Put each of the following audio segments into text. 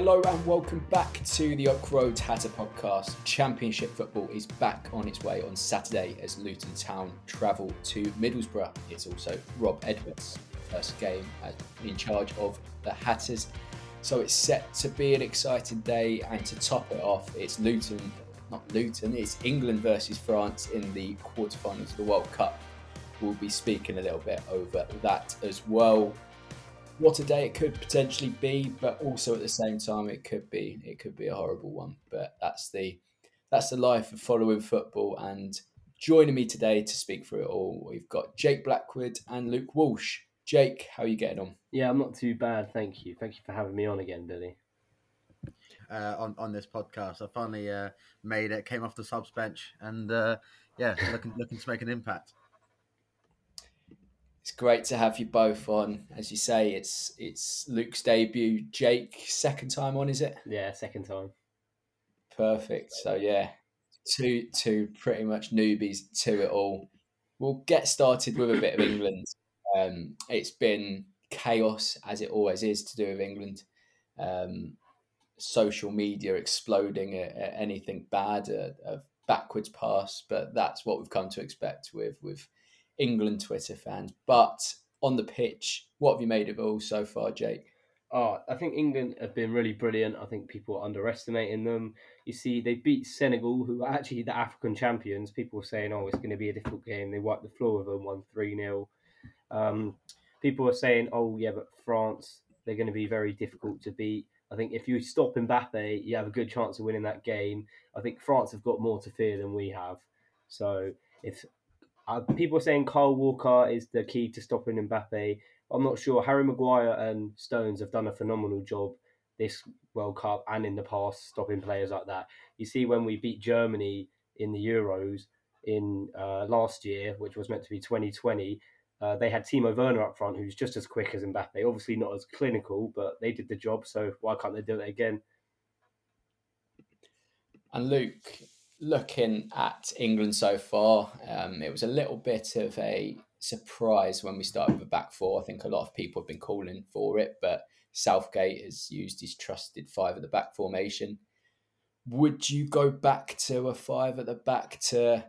Hello and welcome back to the Oak Road Hatter podcast. Championship football is back on its way on Saturday as Luton Town travel to Middlesbrough. It's also Rob Edwards' first game in charge of the Hatters. So it's set to be an exciting day, and to top it off, it's Luton, not Luton, it's England versus France in the quarterfinals of the World Cup. We'll be speaking a little bit over that as well what a day it could potentially be, but also at the same time it could be it could be a horrible one. But that's the that's the life of following football. And joining me today to speak through it all, we've got Jake Blackwood and Luke Walsh. Jake, how are you getting on? Yeah, I'm not too bad, thank you. Thank you for having me on again, Billy. Uh, on on this podcast, I finally uh, made it, came off the subs bench, and uh, yeah, looking looking to make an impact it's great to have you both on. As you say, it's it's Luke's debut. Jake, second time on, is it? Yeah, second time. Perfect. So yeah, two two pretty much newbies to it all. We'll get started with a bit of England. Um, it's been chaos as it always is to do with England. Um, social media exploding at, at anything bad, a, a backwards pass, but that's what we've come to expect with with England Twitter fans. But on the pitch, what have you made of it all so far, Jake? Oh, I think England have been really brilliant. I think people are underestimating them. You see, they beat Senegal, who are actually the African champions. People were saying, oh, it's going to be a difficult game. They wiped the floor with them, 1 3 0. Um, people are saying, oh, yeah, but France, they're going to be very difficult to beat. I think if you stop Mbappe, you have a good chance of winning that game. I think France have got more to fear than we have. So if uh, people are saying Kyle Walker is the key to stopping Mbappe. I'm not sure. Harry Maguire and Stones have done a phenomenal job this World Cup and in the past stopping players like that. You see, when we beat Germany in the Euros in uh, last year, which was meant to be 2020, uh, they had Timo Werner up front, who's just as quick as Mbappe. Obviously, not as clinical, but they did the job. So why can't they do it again? And Luke, looking at England so far, um, it was a little bit of a surprise when we started with a back four. I think a lot of people have been calling for it, but Southgate has used his trusted five at the back formation. Would you go back to a five at the back to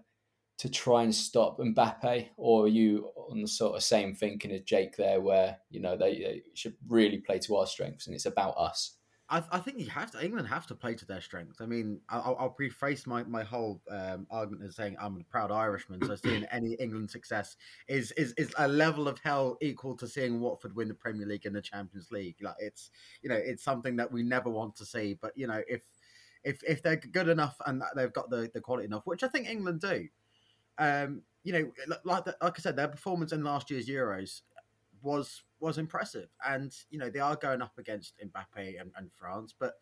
to try and stop Mbappe, or are you on the sort of same thinking as Jake there, where you know they, they should really play to our strengths and it's about us? I, I, think you have to. England have to play to their strengths. I mean, I'll, I'll preface my my whole um, argument as saying I'm a proud Irishman, so seeing any England success is is is a level of hell equal to seeing Watford win the Premier League and the Champions League. Like it's you know it's something that we never want to see. But you know if if if they're good enough and they've got the, the quality enough, which I think England do, um, you know, like like I said, their performance in last year's Euros was was impressive. And you know they are going up against Mbappe and, and France, but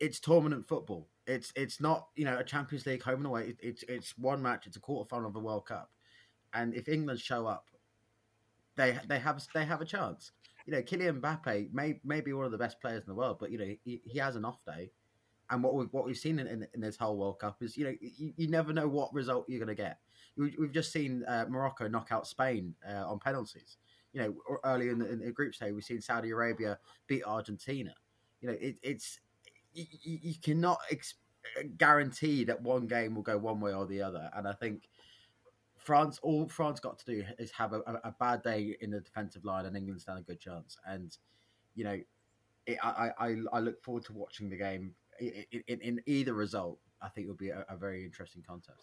it's tournament football. It's it's not you know a Champions League home and away. It, it's it's one match. It's a quarter final of the World Cup, and if England show up, they they have they have a chance. You know, Kylian Mbappe may may be one of the best players in the world, but you know he, he has an off day. And what we've what we've seen in, in, in this whole World Cup is you know you, you never know what result you're going to get. We, we've just seen uh, Morocco knock out Spain uh, on penalties. You know, early in the, in the group stage, we've seen Saudi Arabia beat Argentina. You know, it, it's you, you cannot ex- uh, guarantee that one game will go one way or the other. And I think France, all France got to do is have a, a bad day in the defensive line, and England stand a good chance. And you know, it, I, I I look forward to watching the game. In, in, in either result, I think it will be a, a very interesting contest.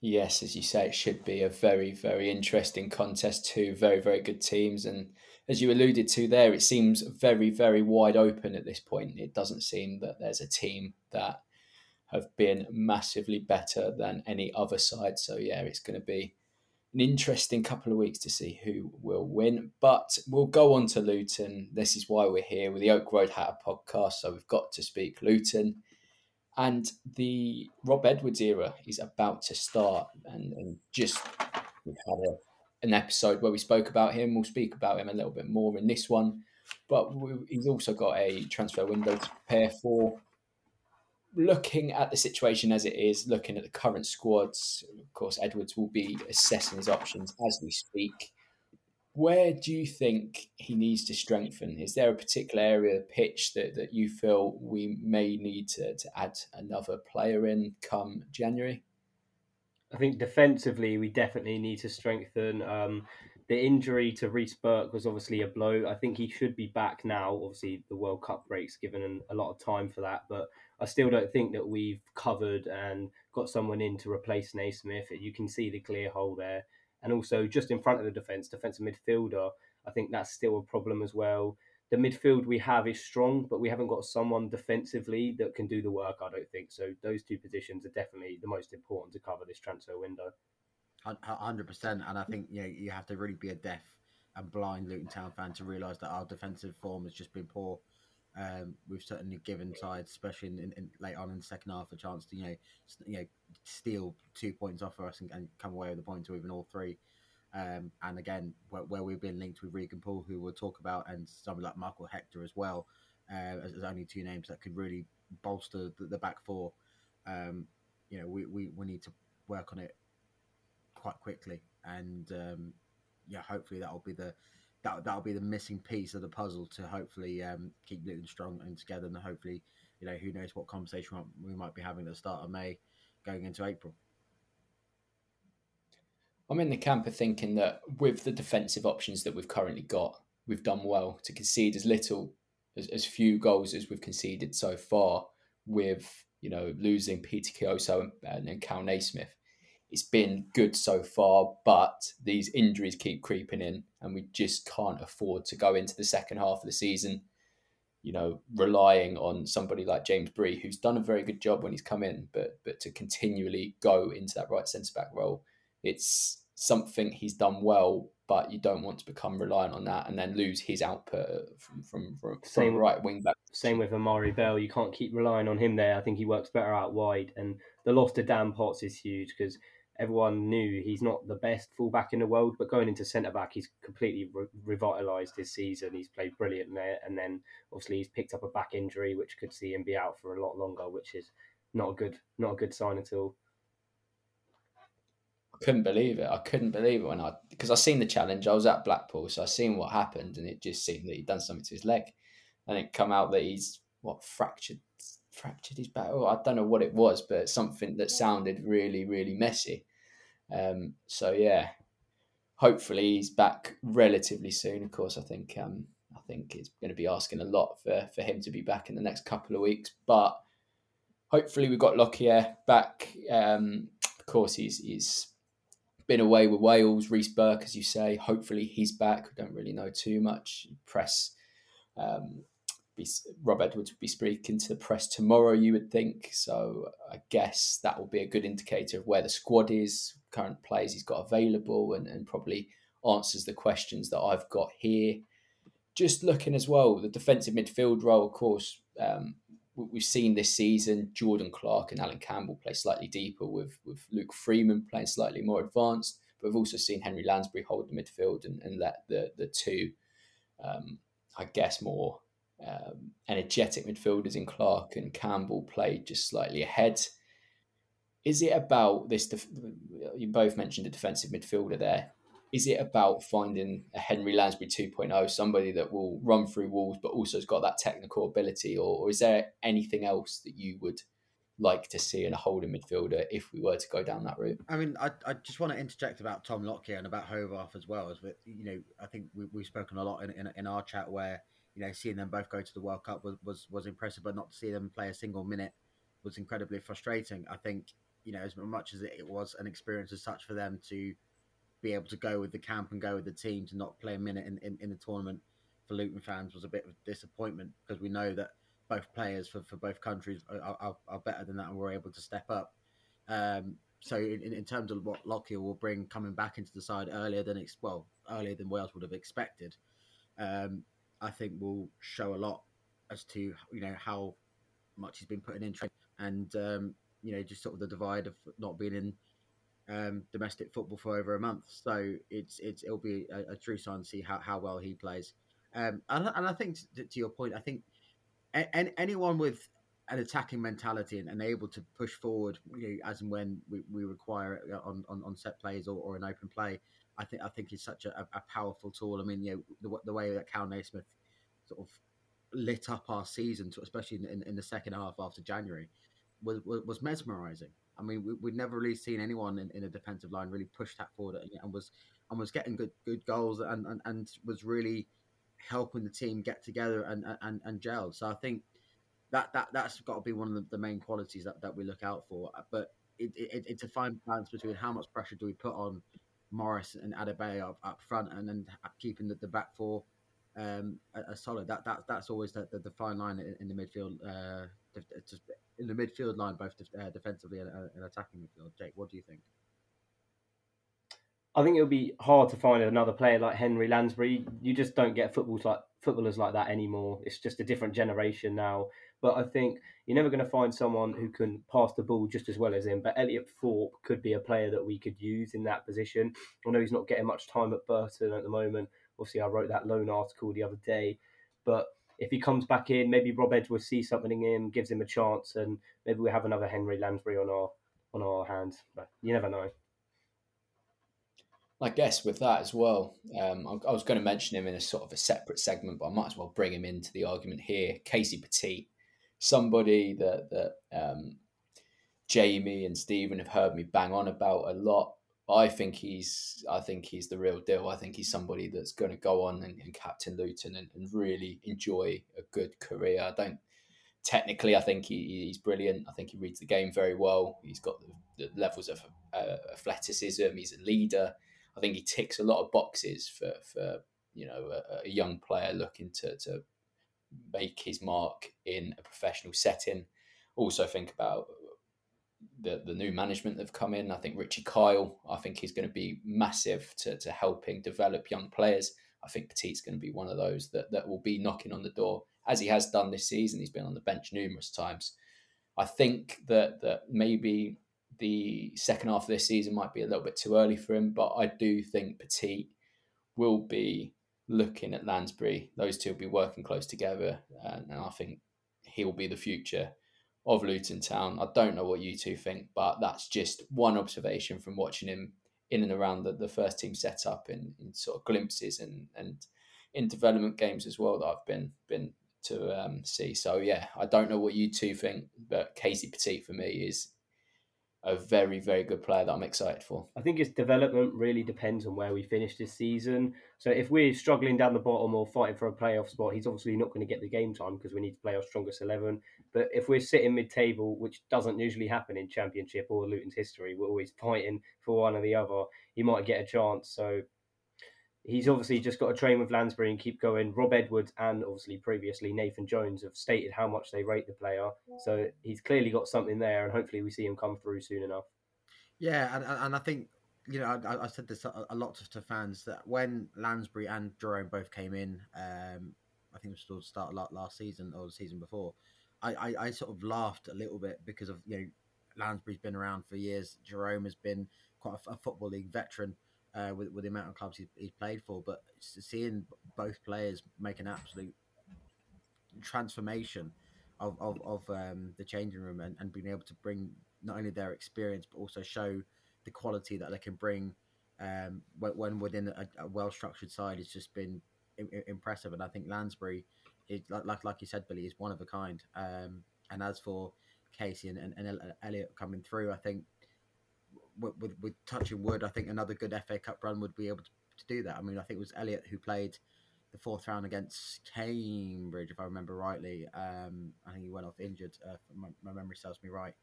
Yes, as you say, it should be a very, very interesting contest. Two very, very good teams. And as you alluded to there, it seems very, very wide open at this point. It doesn't seem that there's a team that have been massively better than any other side. So, yeah, it's going to be an interesting couple of weeks to see who will win. But we'll go on to Luton. This is why we're here with the Oak Road Hatter podcast. So, we've got to speak Luton and the Rob Edwards era is about to start. And, and just we've had a, an episode where we spoke about him. We'll speak about him a little bit more in this one, but we, he's also got a transfer window to prepare for. Looking at the situation as it is, looking at the current squads, of course, Edwards will be assessing his options as we speak where do you think he needs to strengthen? Is there a particular area of pitch that, that you feel we may need to, to add another player in come January? I think defensively, we definitely need to strengthen. Um, the injury to Reece Burke was obviously a blow. I think he should be back now. Obviously, the World Cup break's given a lot of time for that, but I still don't think that we've covered and got someone in to replace Naismith. You can see the clear hole there and also just in front of the defence, defensive midfielder. I think that's still a problem as well. The midfield we have is strong, but we haven't got someone defensively that can do the work. I don't think so. Those two positions are definitely the most important to cover this transfer window. Hundred percent, and I think you know you have to really be a deaf and blind Luton Town fan to realise that our defensive form has just been poor. Um, we've certainly given sides, especially in, in, in, late on in the second half, a chance to you know you know steal two points off us and, and come away with a point or even all three. Um, and again, where, where, we've been linked with Regan Poole, who we'll talk about, and somebody like Michael Hector as well, uh, as, as, only two names that could really bolster the, the back four. Um, you know, we, we, we need to work on it quite quickly, and um, yeah, hopefully that'll be the that that'll be the missing piece of the puzzle to hopefully um, keep Luton strong and together, and hopefully, you know, who knows what conversation we might be having at the start of May, going into April. I'm in the camp of thinking that with the defensive options that we've currently got, we've done well to concede as little, as, as few goals as we've conceded so far. With you know losing Peter Kioso and, and, Cal Naismith, it's been good so far, but these injuries keep creeping in, and we just can't afford to go into the second half of the season, you know, relying on somebody like James Bree, who's done a very good job when he's come in, but but to continually go into that right centre back role, it's something he's done well, but you don't want to become reliant on that and then lose his output from from, from, same, right wing back. Same with Amari Bell, you can't keep relying on him there. I think he works better out wide, and the loss to Dan Potts is huge because everyone knew he's not the best fullback in the world, but going into centre back, he's completely re- revitalised his season. He's played brilliant there, and then obviously he's picked up a back injury, which could see him be out for a lot longer, which is not a good not a good sign at all. I couldn't believe it. I couldn't believe it when I because I seen the challenge. I was at Blackpool, so I seen what happened, and it just seemed that he'd done something to his leg, and it come out that he's what fractured fractured his back. Oh, I don't know what it was, but something that sounded really really messy. Um, so yeah, hopefully he's back relatively soon. Of course, I think um, I think it's going to be asking a lot for for him to be back in the next couple of weeks, but hopefully we've got Lockyer back. Um, of course, he's he's been away with Wales. Reece Burke, as you say, hopefully he's back. We don't really know too much. Press. Um, be, Rob Edwards will be speaking to the press tomorrow, you would think. So I guess that will be a good indicator of where the squad is, current players he's got available, and, and probably answers the questions that I've got here. Just looking as well, the defensive midfield role, of course, um, we've seen this season Jordan Clark and Alan Campbell play slightly deeper with, with Luke Freeman playing slightly more advanced. But we've also seen Henry Lansbury hold the midfield and, and let the, the two, um, I guess, more um, energetic midfielders in Clark and Campbell played just slightly ahead. Is it about this? Def- you both mentioned a defensive midfielder there. Is it about finding a Henry Lansbury 2.0, somebody that will run through walls but also has got that technical ability, or, or is there anything else that you would like to see in a holding midfielder if we were to go down that route? I mean, I, I just want to interject about Tom Lockyer and about Horvath as well. As you know, I think we, we've spoken a lot in, in, in our chat where you know, seeing them both go to the World Cup was, was, was impressive, but not to see them play a single minute was incredibly frustrating. I think, you know, as much as it was an experience as such for them to be able to go with the camp and go with the team to not play a minute in, in, in the tournament for Luton fans was a bit of a disappointment because we know that both players for, for both countries are, are, are better than that and were able to step up. Um, so in, in terms of what Lockyer will bring coming back into the side earlier than well earlier than Wales would have expected, um, I think will show a lot as to you know how much he's been putting in training and um, you know just sort of the divide of not being in um, domestic football for over a month. So it's it's it'll be a, a true sign to see how, how well he plays. Um, and, and I think to, to your point, I think anyone with an attacking mentality and, and, able to push forward you know, as and when we, we require it on, on, on set plays or, or an open play, I think I think is such a, a powerful tool. I mean, you know, the, the way that Cal Naismith sort of lit up our season, especially in, in, the second half after January, was was, was mesmerising. I mean, we, would never really seen anyone in, in a defensive line really push that forward and was and was getting good good goals and, and, and was really helping the team get together and and, and gel. So I think that that that's got to be one of the, main qualities that, that we look out for. But it, it, it's a fine balance between how much pressure do we put on Morris and Adebayo up, up front, and then keeping the, the back four um, a, solid. That that that's always the, the, the fine line in, the midfield. Uh, just in the midfield line, both uh, defensively and, uh, and attacking midfield. Jake, what do you think? I think it'll be hard to find another player like Henry Lansbury. You just don't get footballs like footballers like that anymore. It's just a different generation now. But I think you're never going to find someone who can pass the ball just as well as him. But Elliot Thorpe could be a player that we could use in that position. I know he's not getting much time at Burton at the moment. Obviously, I wrote that loan article the other day. But if he comes back in, maybe Rob Edwards sees something in him, gives him a chance, and maybe we have another Henry Lansbury on our on our hands. But you never know. I guess with that as well, um, I, I, was going to mention him in a sort of a separate segment, but I might as well bring him into the argument here. Casey Pettit, somebody that that um, Jamie and Stephen have heard me bang on about a lot. I think he's I think he's the real deal. I think he's somebody that's going to go on and, and captain Luton and, and, really enjoy a good career. I don't technically. I think he, he's brilliant. I think he reads the game very well. He's got the, the levels of uh, athleticism. He's a leader. I think he ticks a lot of boxes for for you know a, a young player looking to to make his mark in a professional setting. Also think about the the new management that have come in. I think Richie Kyle, I think he's going to be massive to, to helping develop young players. I think Pettit's going to be one of those that, that will be knocking on the door as he has done this season. He's been on the bench numerous times. I think that that maybe the second half of this season might be a little bit too early for him, but I do think Petit will be looking at Lansbury. Those two will be working close together, and I think he'll be the future of Luton Town. I don't know what you two think, but that's just one observation from watching him in and around the, the first team setup in, in sort of glimpses and, and in development games as well that I've been been to um, see. So yeah, I don't know what you two think, but Casey Pettit for me is a very, very good player that I'm excited for. I think his development really depends on where we finish this season. So if we're struggling down the bottom or fighting for a playoff spot, he's obviously not going to get the game time because we need to play our strongest 11. But if we're sitting mid table, which doesn't usually happen in Championship or Luton's history, we're always fighting for one or the other, he might get a chance. So he's obviously just got to train with Lansbury and keep going. Rob Edwards and obviously previously Nathan Jones have stated how much they rate the player. So he's clearly got something there, and hopefully we see him come through soon enough. Yeah, and, and I think you know, I, I said this a, lot to, to, fans that when Lansbury and Jerome both came in, um, I think it was still start last season or the season before. I, I, I, sort of laughed a little bit because of you know Lansbury's been around for years. Jerome has been quite a, a football league veteran uh, with, with the amount of clubs he's, played for. But seeing both players make an absolute transformation of of, of um, the changing room and, and being able to bring not only their experience but also show the quality that they can bring um, when, within a, a well structured side has just been impressive. And I think Lansbury, is, like like you said, Billy, is one of a kind. Um, and as for Casey and, and, and Elliott coming through, I think with, with, with touching wood, I think another good FA Cup run would be able to, to do that. I mean, I think it was Elliot who played the fourth round against Cambridge, if I remember rightly. Um, I think he went off injured. Uh, my, my, memory serves me right.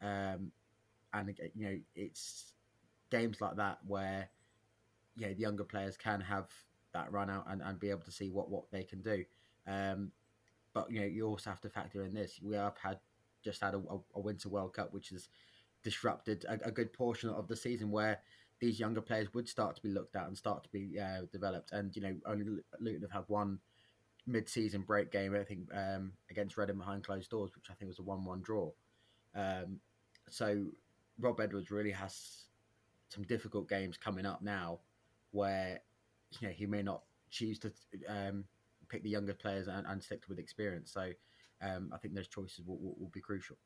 Um, and you know, it's games like that where you know the younger players can have that run out and, and be able to see what what they can do. Um, but you know, you also have to factor in this. We have had just had a, a Winter World Cup, which has disrupted a, a, good portion of the season where these younger players would start to be looked at and start to be uh, developed. And you know, only Luton have had one mid-season break game, I think, um, against Reading behind closed doors, which I think was a one-one draw. Um, so Rob Edwards really has some difficult games coming up now, where you know he may not choose to um, pick the younger players and, and stick with experience. So um, I think those choices will, will, will be crucial.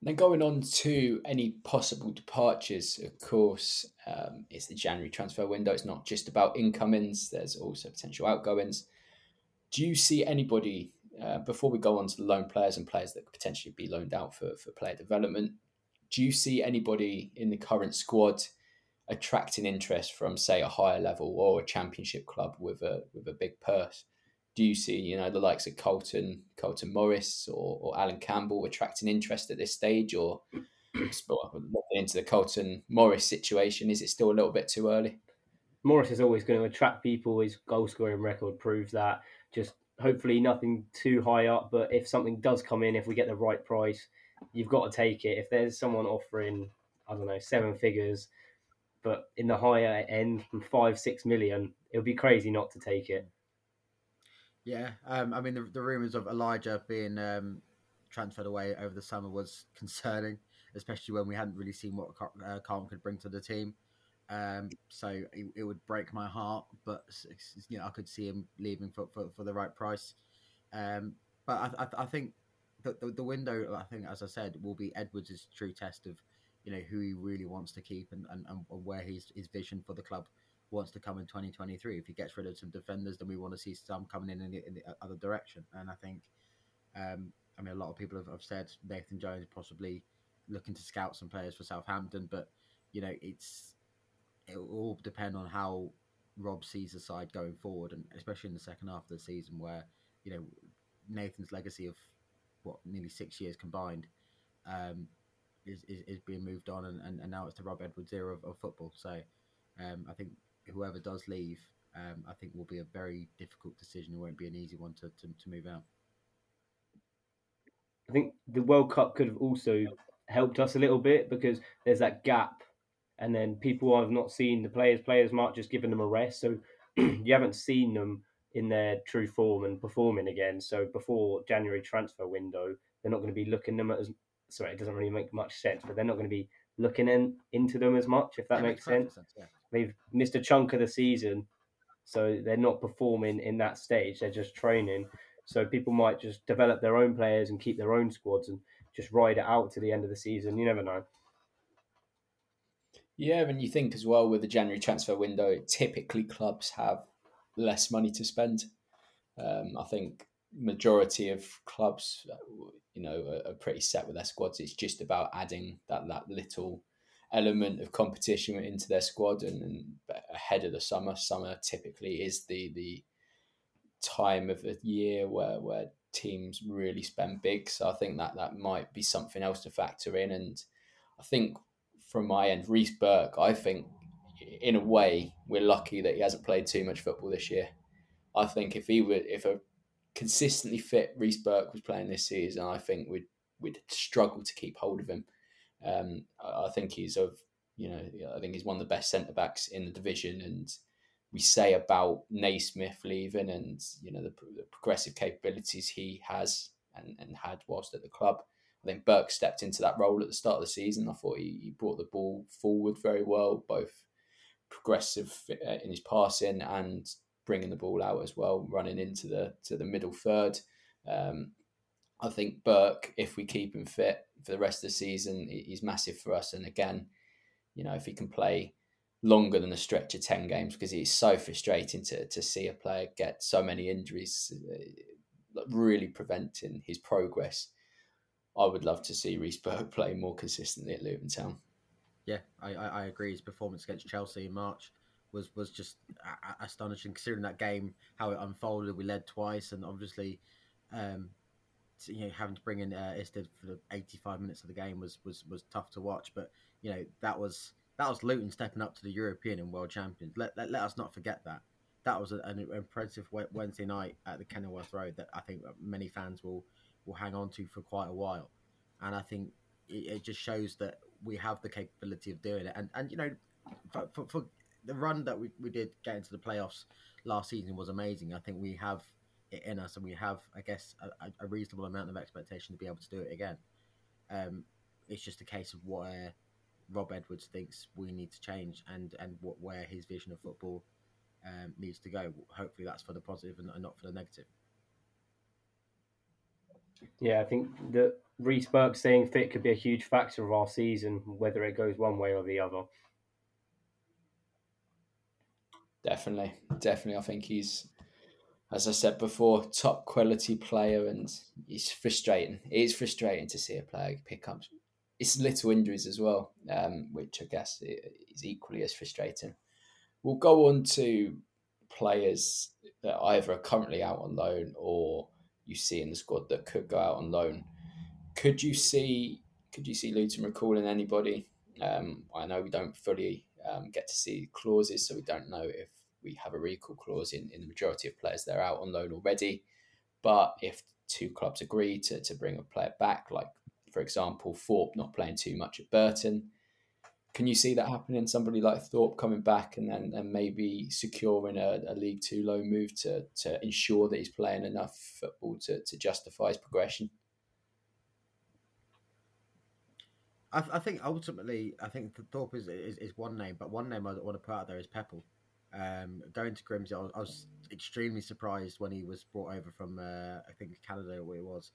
Then going on to any possible departures, of course, um, it's the January transfer window. It's not just about incomings, there's also potential outgoings. Do you see anybody, uh, before we go on to the loan players and players that could potentially be loaned out for, for player development, do you see anybody in the current squad attracting interest from, say, a higher level or a championship club with a with a big purse? Do you see, you know, the likes of Colton, Carlton Morris or, or Alan Campbell attracting interest at this stage or looking into the Colton Morris situation? Is it still a little bit too early? Morris is always going to attract people. His goal scoring record proves that. Just hopefully nothing too high up, but if something does come in, if we get the right price, you've got to take it. If there's someone offering, I don't know, seven figures, but in the higher end from five, six million, it would be crazy not to take it. Yeah, um, I mean the, the rumors of Elijah being um, transferred away over the summer was concerning, especially when we hadn't really seen what uh, Carlton could bring to the team. Um, so it, it, would break my heart, but you know I could see him leaving for, for, for the right price. Um, but I, I, I think the, the, the window, I think as I said, will be Edwards' true test of you know who he really wants to keep and, and, and where his his vision for the club wants to come in 2023. If he gets rid of some defenders, then we want to see some coming in in the, in the other direction. And I think, um, I mean, a lot of people have, have, said Nathan Jones possibly looking to scout some players for Southampton, but you know, it's it will all depend on how Rob sees the side going forward, and especially in the second half of the season, where you know Nathan's legacy of what nearly six years combined. Um, is, is, is being moved on, and, and, and now it's the Rob Edwards era of, of football. So um, I think whoever does leave, um, I think will be a very difficult decision. It won't be an easy one to, to, to move out. I think the World Cup could have also helped us a little bit because there's that gap, and then people have not seen the players. Players might just given them a rest, so you haven't seen them in their true form and performing again. So before January transfer window, they're not going to be looking them at as. Sorry, it doesn't really make much sense, but they're not going to be looking in, into them as much, if that yeah, makes, makes sense. sense yeah they've missed a chunk of the season, so they're not performing in that stage. They're just training. So people might just develop their own players and keep their own squads and just ride it out to the end of the season. You never know. Yeah, and you think as well with the January transfer window, typically clubs have less money to spend. Um, I think majority of clubs, you know, are, are, pretty set with their squads. It's just about adding that that little element of competition into their squad and, and ahead of the summer. Summer typically is the the time of the year where where teams really spend big. So I think that that might be something else to factor in. And I think from my end, Reece Burke, I think in a way we're lucky that he hasn't played too much football this year. I think if he would, if a consistently fit Reece Burke was playing this season, I think we'd we'd struggle to keep hold of him. Um, I think he's of You know, I think he's one of the best centre backs in the division, and we say about Naismith leaving, and you know the, the progressive capabilities he has and, and had whilst at the club. I think Burke stepped into that role at the start of the season. I thought he, he brought the ball forward very well, both progressive uh, in his passing and bringing the ball out as well, running into the to the middle third. Um, I think Burke, if we keep him fit for the rest of the season, he's massive for us. And again, you know, if he can play longer than a stretch of 10 games, because it's so frustrating to, to see a player get so many injuries, uh, really preventing his progress. I would love to see Reece Burke play more consistently at Luton Town. Yeah, I, I agree. His performance against Chelsea in March was was just astonishing, considering that game how it unfolded. We led twice, and obviously um, you know having to bring in uh, Isted for the 85 minutes of the game was was was tough to watch. But you know that was that was Luton stepping up to the European and world champions. Let let, let us not forget that. That was an impressive Wednesday night at the Kenilworth Road that I think many fans will will hang on to for quite a while. And I think it, it just shows that we have the capability of doing it. And and you know, for, for, for the run that we, we did get into the playoffs last season was amazing. I think we have in us, and we have, I guess, a, a reasonable amount of expectation to be able to do it again. Um, it's just a case of where Rob Edwards thinks we need to change, and and what where his vision of football um, needs to go. Hopefully, that's for the positive and, and not for the negative. Yeah, I think that Reece Burke staying fit could be a huge factor of our season, whether it goes one way or the other. Definitely, definitely. I think he's as I said before, top quality player, and it's frustrating. It is frustrating to see a player pick up. It's little injuries as well, um, which I guess is equally as frustrating. We'll go on to players that either are currently out on loan or you see in the squad that could go out on loan. Could you see? Could you see Luton recalling anybody? Um, I know we don't fully um, get to see clauses, so we don't know if we have a recall clause in, in the majority of players that are out on loan already. But if two clubs agree to, to bring a player back, like for example, Thorpe not playing too much at Burton, can you see that happening? Somebody like Thorpe coming back and then and maybe securing a, a League Two loan move to to ensure that he's playing enough football to, to justify his progression? I, I think ultimately, I think Thorpe is, is, is one name, but one name I want to put out there is Pepple. Um, going to Grimsby, I was, I was, extremely surprised when he was brought over from, uh, I think Canada, where he was,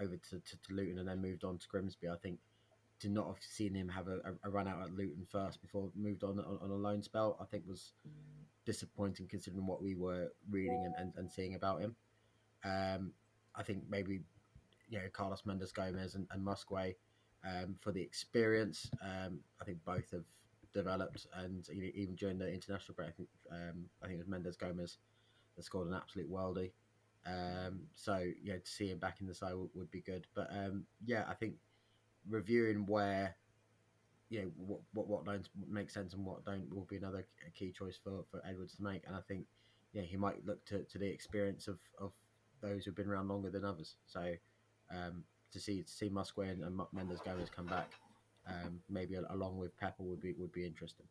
over to, to, to, Luton and then moved on to Grimsby. I think to not have seen him have a, a run out at Luton first before moved on, on, on a loan spell, I think was disappointing considering what we were reading and, and, and seeing about him. Um, I think maybe you know Carlos Mendes Gomes and, and Muskwe um, for the experience. Um, I think both have developed, and even during the international break, I think, um, I think it was Mendes Gomes that scored an absolute worldie. Um, so yeah, to see him back in the side would, would be good. But um, yeah, I think reviewing where you know what what what don't make sense and what don't will be another key choice for, for Edwards to make. And I think yeah, he might look to, to the experience of, of those who've been around longer than others. So um, to see to see Muskwe and, and Mendes Gomes come back um, maybe along with Pepple would be would be interesting.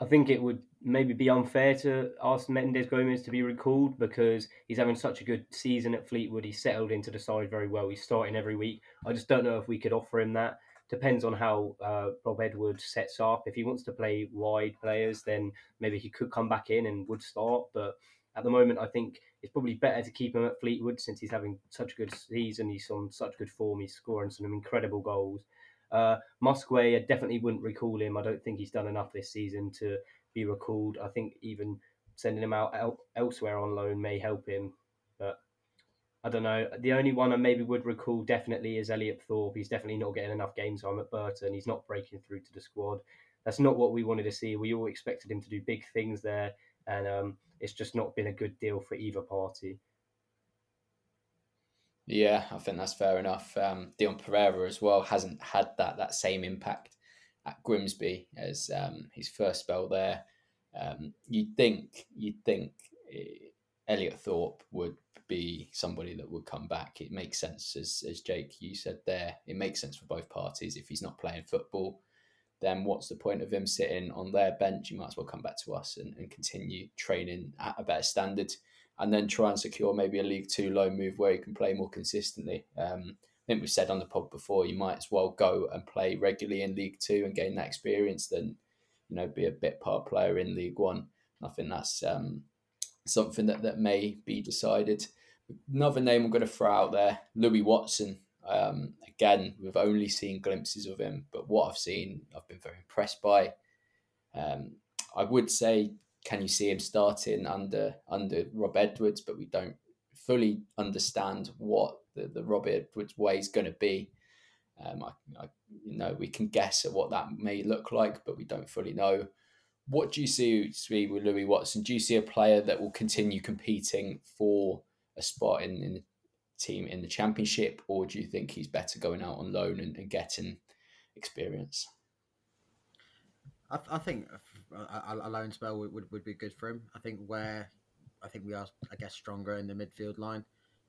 I think it would maybe be unfair to ask Mendes Gomes to be recalled because he's having such a good season at Fleetwood. He's settled into the side very well. He's starting every week. I just don't know if we could offer him that. Depends on how uh, Rob Edwards sets up. If he wants to play wide players, then maybe he could come back in and would start. But at the moment, I think it's probably better to keep him at Fleetwood since he's having such a good season. He's on such good form. He's scoring some incredible goals. Uh, I definitely wouldn't recall him. I don't think he's done enough this season to be recalled. I think even sending him out el- elsewhere on loan may help him. But I don't know. The only one I maybe would recall definitely is Elliot Thorpe. He's definitely not getting enough game time at Burton. He's not breaking through to the squad. That's not what we wanted to see. We all expected him to do big things there, and um, it's just not been a good deal for either party. Yeah, I think that's fair enough. Um, Dion Pereira as well hasn't had that that same impact at Grimsby as um, his first spell there. Um, you'd think you'd think uh, Elliot Thorpe would be somebody that would come back. It makes sense, as as Jake you said there. It makes sense for both parties. If he's not playing football, then what's the point of him sitting on their bench? You might as well come back to us and, and continue training at a better standard and then try and secure maybe a League Two loan move where he can play more consistently. Um, I think we've said on the pod before, you might as well go and play regularly in League Two and gain that experience than, you know, be a bit part player in League One. I think that's um, something that, that may be decided. Another name I'm going to throw out there, Louis Watson. Um, again, we've only seen glimpses of him, but what I've seen, I've been very impressed by. Um, I would say, can you see him starting under under Rob Edwards? But we don't fully understand what the, the Rob Edwards way is going to be. Um, I, I, you know, we can guess at what that may look like, but we don't fully know. What do you see, see with Louis Watson? Do you see a player that will continue competing for a spot in, in the team in the championship, or do you think he's better going out on loan and, and getting experience? I, I think a, a, loan spell would, would, would, be good for him. I think where I think we are, I guess, stronger in the midfield line.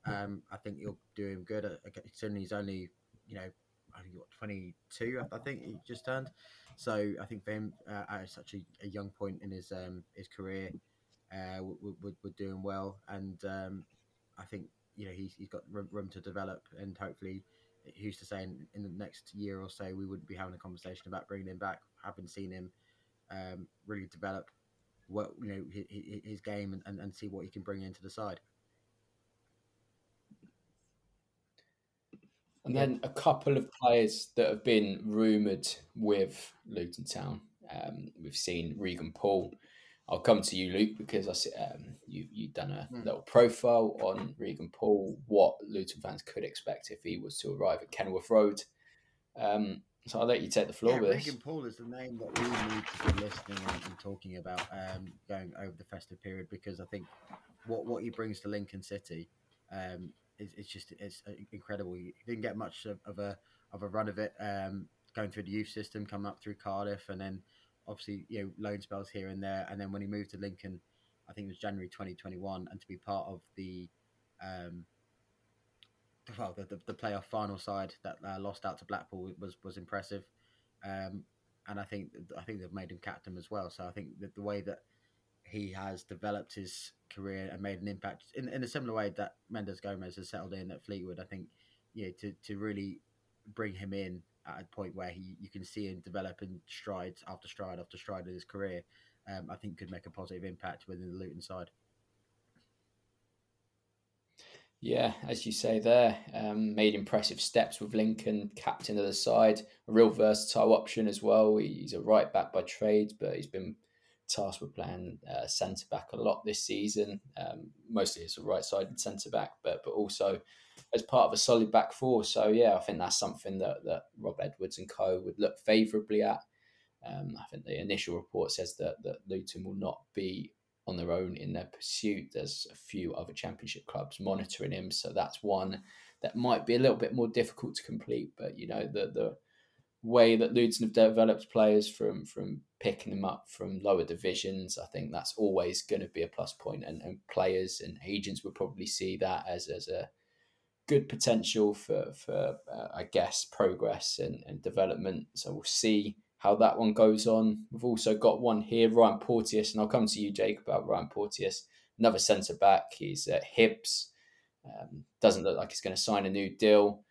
Um, I think you'll do him good. Certainly, he's only, you know, I think what twenty two. I think he just turned. So I think for him uh, at such a, a, young point in his um, his career, uh, we're, we're, doing well, and um, I think you know he's, he's got room, to develop, and hopefully, who's to say in, in, the next year or so we wouldn't be having a conversation about bringing him back, having seen him um, really develop what you know his, his game and, and, and see what he can bring into the side. And then a couple of players that have been rumoured with Luton Town. Um, we've seen Regan Poole I'll come to you, Luke, because I um, you you've done a mm. little profile on Regan Poole, what Luton fans could expect if he was to arrive at Kenilworth Road. Um, so I'll let you take the floor yeah, with Regan Poole is the name that we need to be listening and, and talking about um, going over the festive period because I think what what he brings to Lincoln City um, is it's just it's uh, incredible. He didn't get much of, of a of a run of it um, going through the youth system, coming up through Cardiff, and then obviously you know loan spells here and there, and then when he moved to Lincoln, I think it was January 2021, and to be part of the um, well the, the, the playoff final side that uh, lost out to Blackpool was was impressive, um, and I think I think they've made him captain as well. So I think that the way that he has developed his career and made an impact in, in a similar way that Mendes Gomes has settled in at Fleetwood, I think you know, to to really bring him in at a point where he you can see him developing strides after stride after stride in his career, um, I think could make a positive impact within the Luton side. Yeah, as you say there, um, made impressive steps with Lincoln, captain of the side, a real versatile option as well. He's a right back by trade, but he's been tasked with playing uh, centre back a lot this season, um, mostly as a right sided centre back, but but also as part of a solid back four. So yeah, I think that's something that that Rob Edwards and co would look favourably at. Um, I think the initial report says that that Luton will not be on their own in their pursuit. There's a few other championship clubs monitoring him, so that's one that might be a little bit more difficult to complete. But you know the the way that Luton have developed players from from picking them up from lower divisions, I think that's always going to be a plus point, and, and players and agents would probably see that as as a good potential for for uh, I guess progress and, and development. So we'll see how that one goes on. We've also got one here, Ryan Porteous, and I'll come to you, Jake, about Ryan Porteous, another centre back. He's at Hibs. Um, doesn't look like he's going to sign a new deal.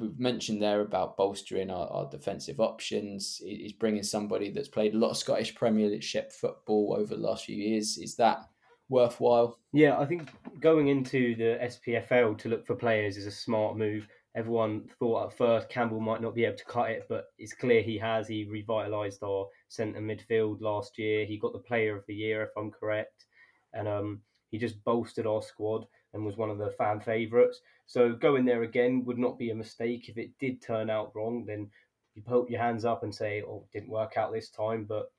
We've mentioned there about bolstering our, our defensive options. He's bringing somebody that's played a lot of Scottish Premiership football over the last few years. Is that worthwhile. Yeah, I think going into the SPFL to look for players is a smart move. Everyone thought at first Campbell might not be able to cut it, but it's clear he has. He revitalised our centre midfield last year. He got the Player of the Year, if I'm correct, and um, he just bolstered our squad and was one of the fan favourites. So going there again would not be a mistake. If it did turn out wrong, then you put your hands up and say, "Oh, didn't work out this time." But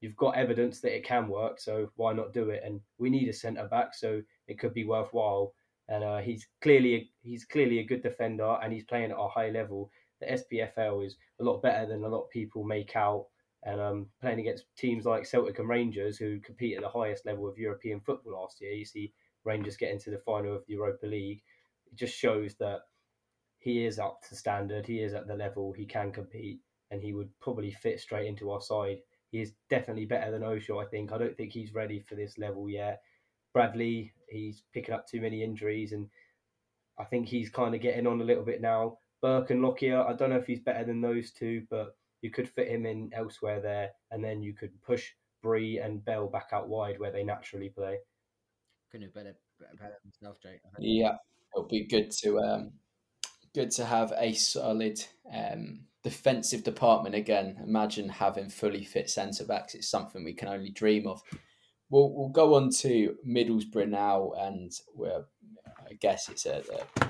you've got evidence that it can work, so why not do it? And we need a centre back, so it could be worthwhile. And uh, he's clearly a, he's clearly a good defender, and he's playing at a high level. The SPFL is a lot better than a lot of people make out. And um, playing against teams like Celtic and Rangers, who compete at the highest level of European football last year, you see Rangers get into the final of the Europa League. It just shows that he is up to standard. He is at the level. He can compete and he would probably fit straight into our side. He is definitely better than Osho, I think. I don't think he's ready for this level yet. Bradley, he's picking up too many injuries, and I think he's kind of getting on a little bit now. Burke and Lockyer, I don't know if he's better than those two, but you could fit him in elsewhere there, and then you could push Bree and Bell back out wide where they naturally play. Couldn't have better, better himself, Jake. Yeah, it'll be good to um, good to have a solid um, defensive department again. Imagine having fully fit centre backs. It's something we can only dream of. We'll, we'll go on to Middlesbrough now, and we're, I guess it's a, a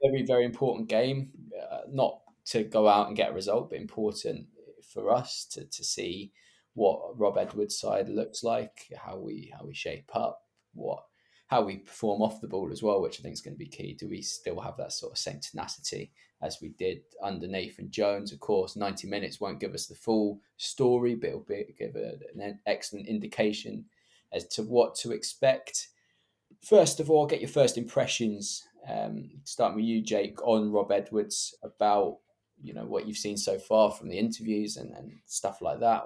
very, very important game. Uh, not to go out and get a result, but important for us to, to see what Rob Edwards' side looks like, how we how we shape up, what how we perform off the ball as well, which I think is going to be key. Do we still have that sort of same tenacity as we did under Nathan Jones? Of course, 90 minutes won't give us the full story, but it'll be, give an excellent indication as to what to expect. First of all, get your first impressions. Um, starting with you, Jake, on Rob Edwards about you know what you've seen so far from the interviews and, and stuff like that.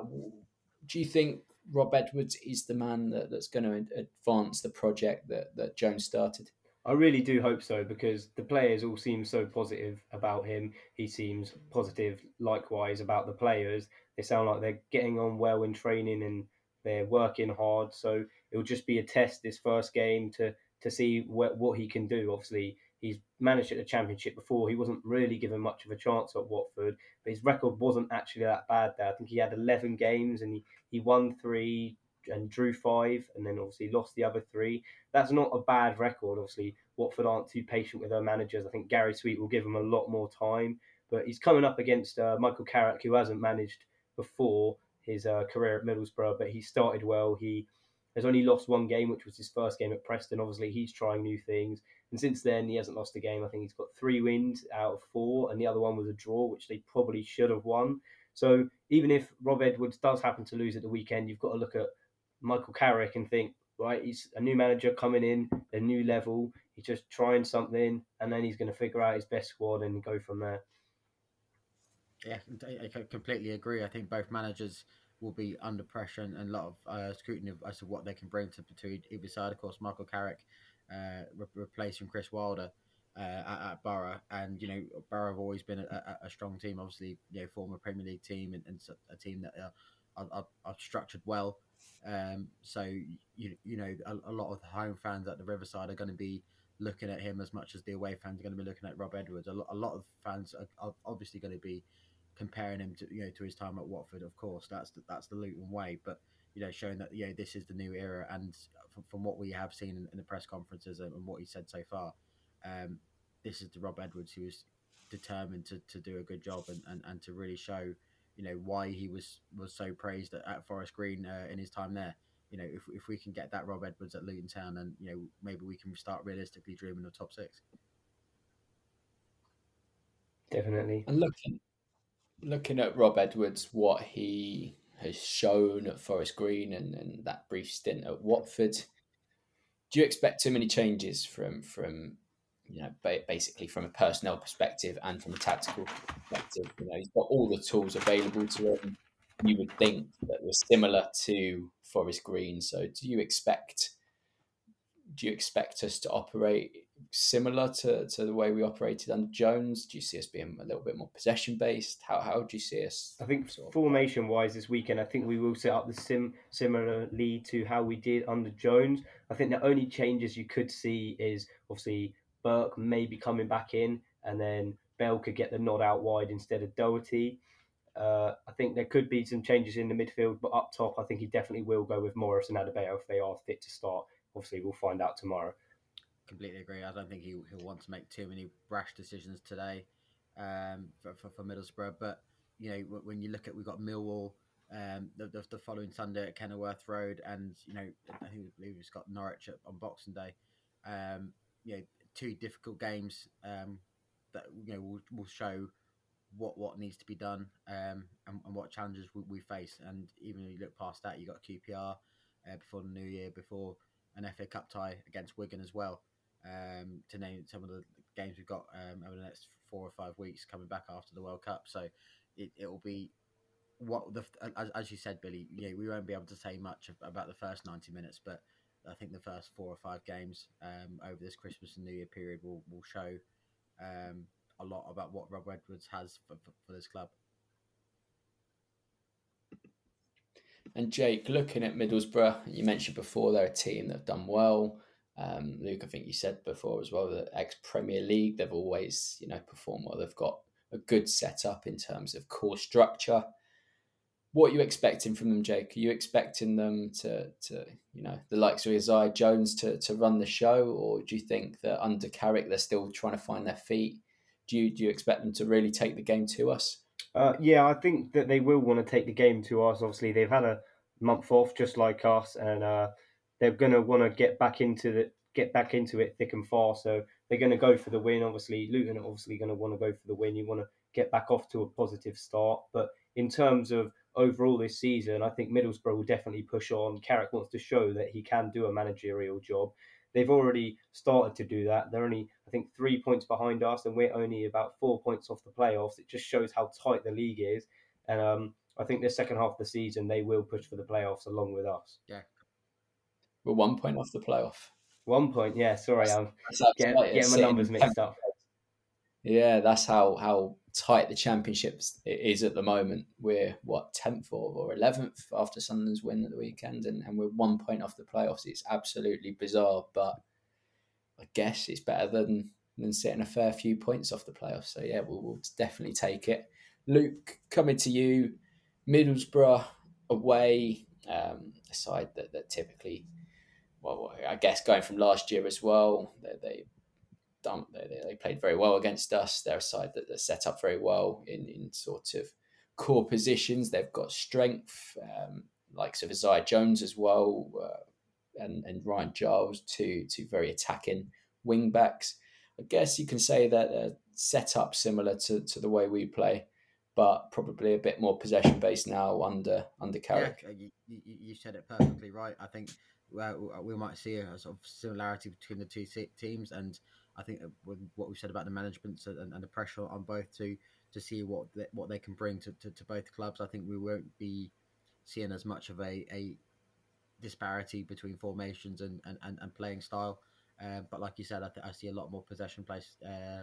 Do you think Rob Edwards is the man that, that's going to advance the project that, that Jones started? I really do hope so because the players all seem so positive about him. He seems positive likewise about the players. They sound like they're getting on well in training and they're working hard. So it'll just be a test this first game to to see what, what he can do. Obviously, he's managed at the championship before. He wasn't really given much of a chance at Watford, but his record wasn't actually that bad there. I think he had 11 games and he, he won three and drew five, and then obviously lost the other three. That's not a bad record. Obviously, Watford aren't too patient with their managers. I think Gary Sweet will give him a lot more time, but he's coming up against uh, Michael Carrick, who hasn't managed before his uh, career at Middlesbrough, but he started well. He has only lost one game, which was his first game at Preston. Obviously, he's trying new things. And since then, he hasn't lost a game. I think he's got three wins out of four, and the other one was a draw, which they probably should have won. So even if Rob Edwards does happen to lose at the weekend, you've got to look at Michael Carrick and think, right, he's a new manager coming in, a new level. He's just trying something, and then he's going to figure out his best squad and go from there. Yeah, I completely agree. I think both managers will be under pressure and, a lot of uh, scrutiny as to what they can bring to between either side. Of course, Michael Carrick uh, re- replacing Chris Wilder uh, at, at, Borough, and you know Borough have always been a, a, a, strong team. Obviously, you know, former Premier League team and, and a team that are, are, are structured well. Um, so you you know a, a, lot of the home fans at the Riverside are going to be looking at him as much as the away fans are going to be looking at Rob Edwards. A lot, a lot of fans are, are obviously going to be comparing him to you know to his time at Watford. Of course, that's the, that's the Luton way, but you know, showing that you know this is the new era. And from, from what we have seen in, in, the press conferences and, what he said so far, um, this is the Rob Edwards who is determined to, to do a good job and, and, and to really show, you know, why he was was so praised at, at Forest Green uh, in his time there. You know, if, if we can get that Rob Edwards at Luton Town, then you know maybe we can start realistically dreaming of top six. Definitely. And looking looking at Rob Edwards, what he has shown at Forest Green and, and that brief stint at Watford. Do you expect too many changes from from you know basically from a personnel perspective and from a tactical perspective? You know, he's got all the tools available to him. You would think that were similar to Forest Green. So, do you expect do you expect us to operate similar to, to the way we operated under Jones? Do you see us being a little bit more possession based? How how do you see us? I think sort of... formation wise this weekend, I think we will set up the sim similarly to how we did under Jones. I think the only changes you could see is obviously Burke maybe coming back in, and then Bell could get the nod out wide instead of Doughty. Uh, I think there could be some changes in the midfield, but up top, I think he definitely will go with Morris and Adebayo if they are fit to start. Obviously, we'll find out tomorrow completely agree. I don't think he, he'll want to make too many rash decisions today um, for, for, for, Middlesbrough. But, you know, when you look at, we've got Millwall um, the, the, the, following Sunday at Kenilworth Road, and, you know, I think we've got Norwich on Boxing Day. Um, you know, two difficult games um, that, you know, will, will show what what needs to be done um, and, and, what challenges we, we, face. And even if you look past that, you got QPR uh, before the new year, before an FA Cup tie against Wigan as well um, to name some of the games we've got um, over the next four or five weeks coming back after the World Cup. So, it will be what the as, as you said, Billy. Yeah, we won't be able to say much about the first ninety minutes, but I think the first four or five games um, over this Christmas and New Year period will will show um, a lot about what Rob Edwards has for, for, for this club. And Jake, looking at Middlesbrough, you mentioned before they're a team that have done well. Um, Luke, I think you said before as well that ex Premier League, they've always you know performed well. They've got a good setup in terms of core structure. What are you expecting from them, Jake? Are you expecting them to, to you know, the likes of Isaiah Jones to, to run the show, or do you think that under Carrick they're still trying to find their feet? Do you do you expect them to really take the game to us? Uh, yeah, I think that they will want to take the game to us. Obviously, they've had a month off, just like us, and uh, they're going to want to get back into the get back into it thick and fast. So they're going to go for the win. Obviously, Luton are obviously going to want to go for the win. You want to get back off to a positive start. But in terms of overall this season, I think Middlesbrough will definitely push on. Carrick wants to show that he can do a managerial job. They've already started to do that. They're only, I think, three points behind us, and we're only about four points off the playoffs. It just shows how tight the league is. And um, I think the second half of the season, they will push for the playoffs along with us. Yeah. We're one point off the playoff. One point, yeah. Sorry, I'm getting, getting my numbers mixed up. Yeah, that's how how tight the championships is at the moment. We're what tenth or, or eleventh after Sunderland's win at the weekend, and, and we're one point off the playoffs. It's absolutely bizarre, but I guess it's better than than sitting a fair few points off the playoffs. So yeah, we'll, we'll definitely take it. Luke, coming to you, Middlesbrough away, um, a side that, that typically well, I guess going from last year as well, they they done they, they played very well against us. They're a side that they're set up very well in in sort of core positions. They've got strength, um, likes of Isaiah Jones as well, uh, and and Ryan Giles, two two very attacking wing backs. I guess you can say that uh, set up similar to, to the way we play, but probably a bit more possession based now under under Carrick. Yeah, you, you said it perfectly right. I think well, we might see a sort of similarity between the two teams, and I think with what we've said about the management and, and the pressure on both to to see what they, what they can bring to, to, to, both clubs, I think we won't be seeing as much of a, a disparity between formations and, and, and, and playing style. Uh, but like you said, I, th- I see a lot more possession based uh,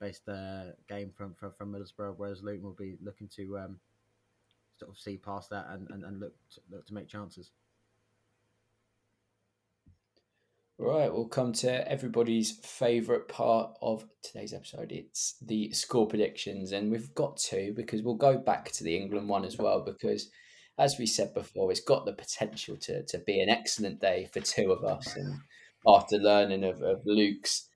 based uh, game from, from from Middlesbrough, whereas Luton will be looking to um, sort of see past that and, and, and look to, look to make chances. Right, we'll come to everybody's favourite part of today's episode. It's the score predictions, and we've got two because we'll go back to the England one as well. Because, as we said before, it's got the potential to, to be an excellent day for two of us. And after learning of, of Luke's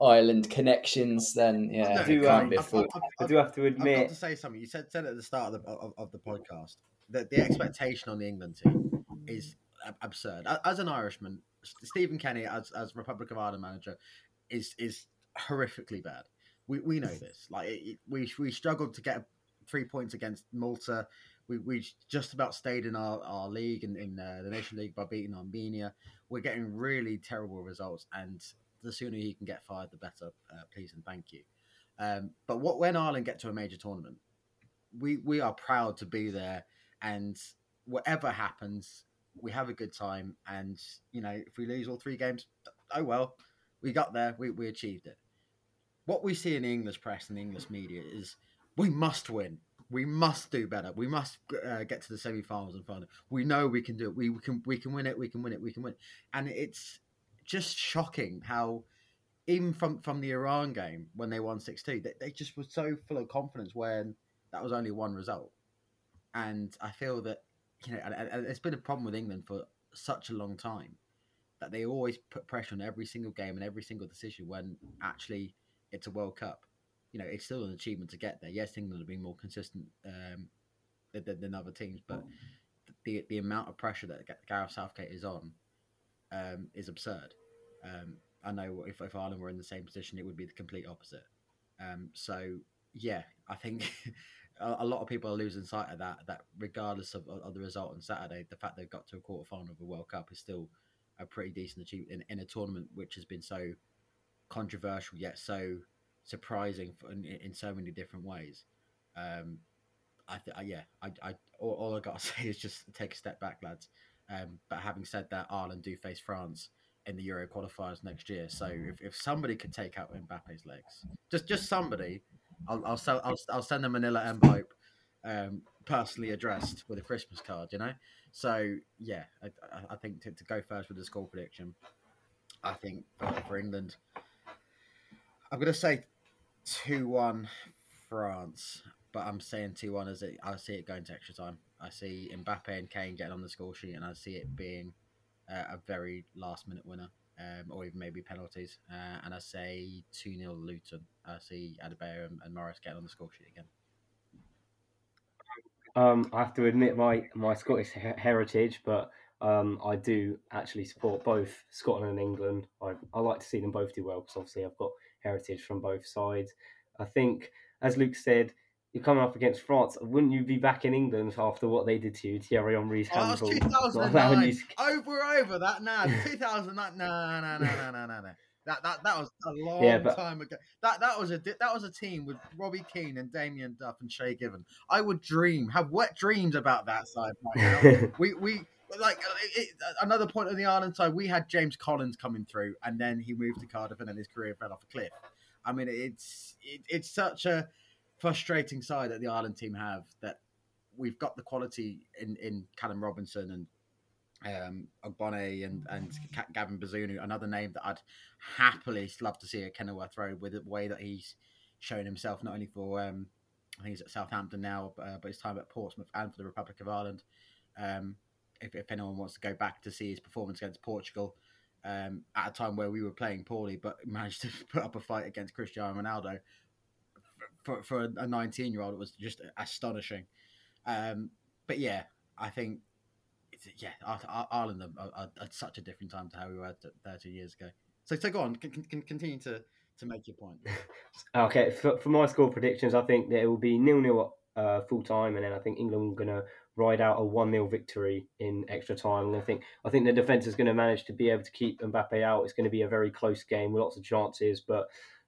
Ireland connections, then yeah, I do, um, I, I, I, do have to admit. I've got to say something. You said said at the start of the, of, of the podcast that the expectation on the England team is absurd. As an Irishman, Stephen Kenny as as Republic of Ireland manager is is horrifically bad. We we know this. Like it, we we struggled to get three points against Malta. We, we just about stayed in our, our league in, in uh, the Nation League by beating Armenia. We're getting really terrible results, and the sooner he can get fired, the better. Uh, please and thank you. Um, but what when Ireland get to a major tournament, we we are proud to be there, and whatever happens, we have a good time, and you know, if we lose all three games, oh well, we got there, we, we achieved it. What we see in the English press and the English media is we must win. We must do better. We must uh, get to the semi-finals and final. We know we can do it. We, we can we can win it. We can win it. We can win. It. And it's just shocking how even from from the Iran game when they won six two, they, they just were so full of confidence when that was only one result. And I feel that you know, it's been a problem with England for such a long time that they always put pressure on every single game and every single decision when actually it's a World Cup. You know, it's still an achievement to get there. Yes, England have been more consistent um, than, than, other teams, but the the amount of pressure that Gareth Southgate is on um, is absurd. Um, I know if, if Ireland were in the same position, it would be the complete opposite. Um, so yeah, I think a, lot of people are losing sight of that. That regardless of, of the result on Saturday, the fact they've got to a quarter final of a World Cup is still a pretty decent achievement in, in, a tournament which has been so controversial yet so surprising for, in, in, so many different ways. Um, I th- yeah, I, I all, all I got to say is just take a step back, lads. Um, but having said that, Ireland do face France in the Euro qualifiers next year. So if, if somebody could take out Mbappe's legs, just just somebody, I'll I'll, sell, I'll, I'll send a Manila envelope, um, personally addressed with a Christmas card. You know. So yeah, I, I think to, to go first with the score prediction, I think for, England, I'm going to say two one France, but I'm saying two one as it. I see it going to extra time. I see Mbappe and Kane getting on the score sheet, and I see it being uh, a very last minute winner, um, or even maybe penalties. Uh, and I say 2 0 Luton. I see Adebayo and, and Morris getting on the score sheet again. Um, I have to admit my, my Scottish heritage, but um, I do actually support both Scotland and England. I, I like to see them both do well because obviously I've got heritage from both sides. I think, as Luke said, you're coming up against France. Wouldn't you be back in England after what they did to you, Thierry Henry's oh, handball? 2009. You... Over, over that. Nah, 2009. Nah, nah, nah, nah, nah, nah, nah. That, that that was a long yeah, but... time ago. That that was a that was a team with Robbie Keane and Damien Duff and Shay Given. I would dream, have wet dreams about that side right now. we we like uh, it, uh, another point on the Ireland side, we had James Collins coming through, and then he moved to Cardiff, and then his career fell off a cliff. I mean, it's it, it's such a frustrating side that the Ireland team have that we've got the quality in, in Callum Robinson and um, Ogbene and, and Gavin Bazunu, another name that I'd happily love to see at Kenilworth Road with the way that he's shown himself, not only for, um, I think he's at Southampton now, uh, but his time at Portsmouth and for the Republic of Ireland. Um, if, if anyone wants to go back to see his performance against Portugal um, at a time where we were playing poorly, but managed to put up a fight against Cristiano Ronaldo, for, for a 19 year old, it was just astonishing. Um, but yeah, I think, yeah, Ireland are, are, are, such a different time to how we were 30 years ago. So, so go on, can, can continue to, to make your point. okay, for, for my score predictions, I think that it will be nil nil uh, full time, and then I think England are going to ride out a one 0 victory in extra time. And I think I think the defense is going to manage to be able to keep Mbappe out. It's going to be a very close game with lots of chances, but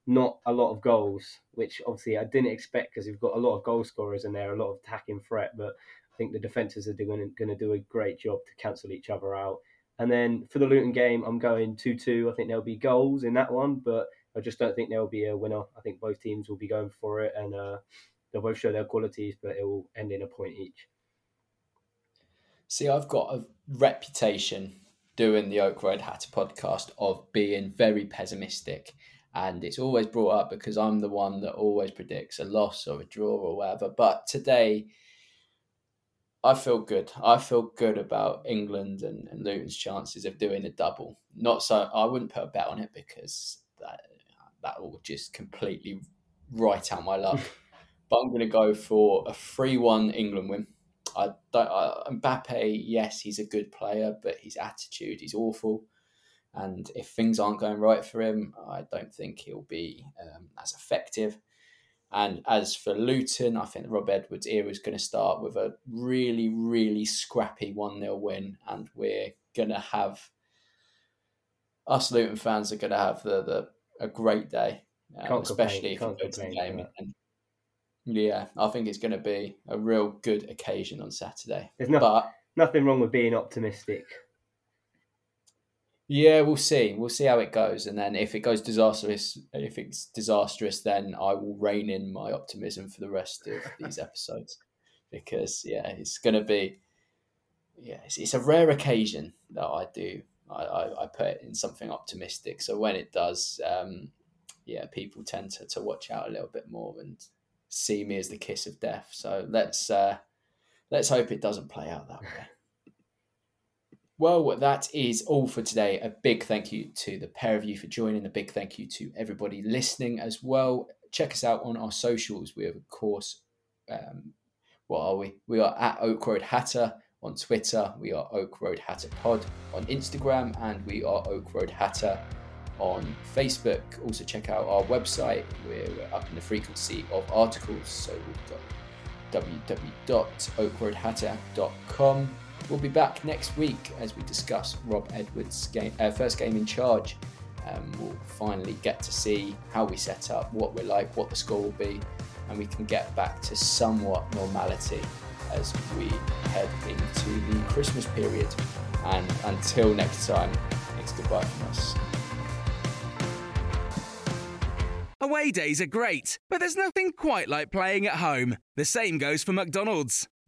not a lot of goals, which obviously I didn't expect because we've got a lot of goal scorers in there, a lot of attacking threat. But I think the defences are going to do a great job to cancel each other out. And then for the Luton game, I'm going 2 2. I think there'll be goals in that one, but I just don't think there'll be a winner. I think both teams will be going for it and uh, they'll both show their qualities, but it will end in a point each. See, I've got a reputation doing the Oak Road Hatter podcast of being very pessimistic and it's always brought up because I'm the one that always predicts a loss or a draw or whatever. But today, I feel good. I feel good about England and, and Luton's chances of doing a double. Not so I wouldn't put a bet on it because that that will just completely write out my luck. but I'm going to go for a three-one England win. I don't. I, Mbappe, yes, he's a good player, but his attitude is awful. And if things aren't going right for him, I don't think he'll be um, as effective. And as for Luton, I think Rob Edwards' era is going to start with a really, really scrappy 1 0 win. And we're going to have, us Luton fans are going to have the, the a great day, um, especially if it goes to the game. And, yeah, I think it's going to be a real good occasion on Saturday. There's no, but, nothing wrong with being optimistic. Yeah, we'll see. We'll see how it goes, and then if it goes disastrous, if it's disastrous, then I will rein in my optimism for the rest of these episodes, because yeah, it's going to be, yeah, it's, it's, a rare occasion that I do. I, I, I, put it in something optimistic. So when it does, um, yeah, people tend to, to watch out a little bit more and see me as the kiss of death. So let's uh, let's hope it doesn't play out that way. Well, that is all for today. A big thank you to the pair of you for joining. A big thank you to everybody listening as well. Check us out on our socials. We have, of course, um, what are we? We are at Oak Road Hatter on Twitter. We are Oak Road Hatter Pod on Instagram, and we are Oak Road Hatter on Facebook. Also, check out our website. We're up in the frequency of articles, so we've got www.oakroadhatter.com. We'll be back next week as we discuss Rob Edwards' game, uh, first game in charge. Um, we'll finally get to see how we set up, what we're like, what the score will be, and we can get back to somewhat normality as we head into the Christmas period. And until next time, it's goodbye from us. Away days are great, but there's nothing quite like playing at home. The same goes for McDonald's.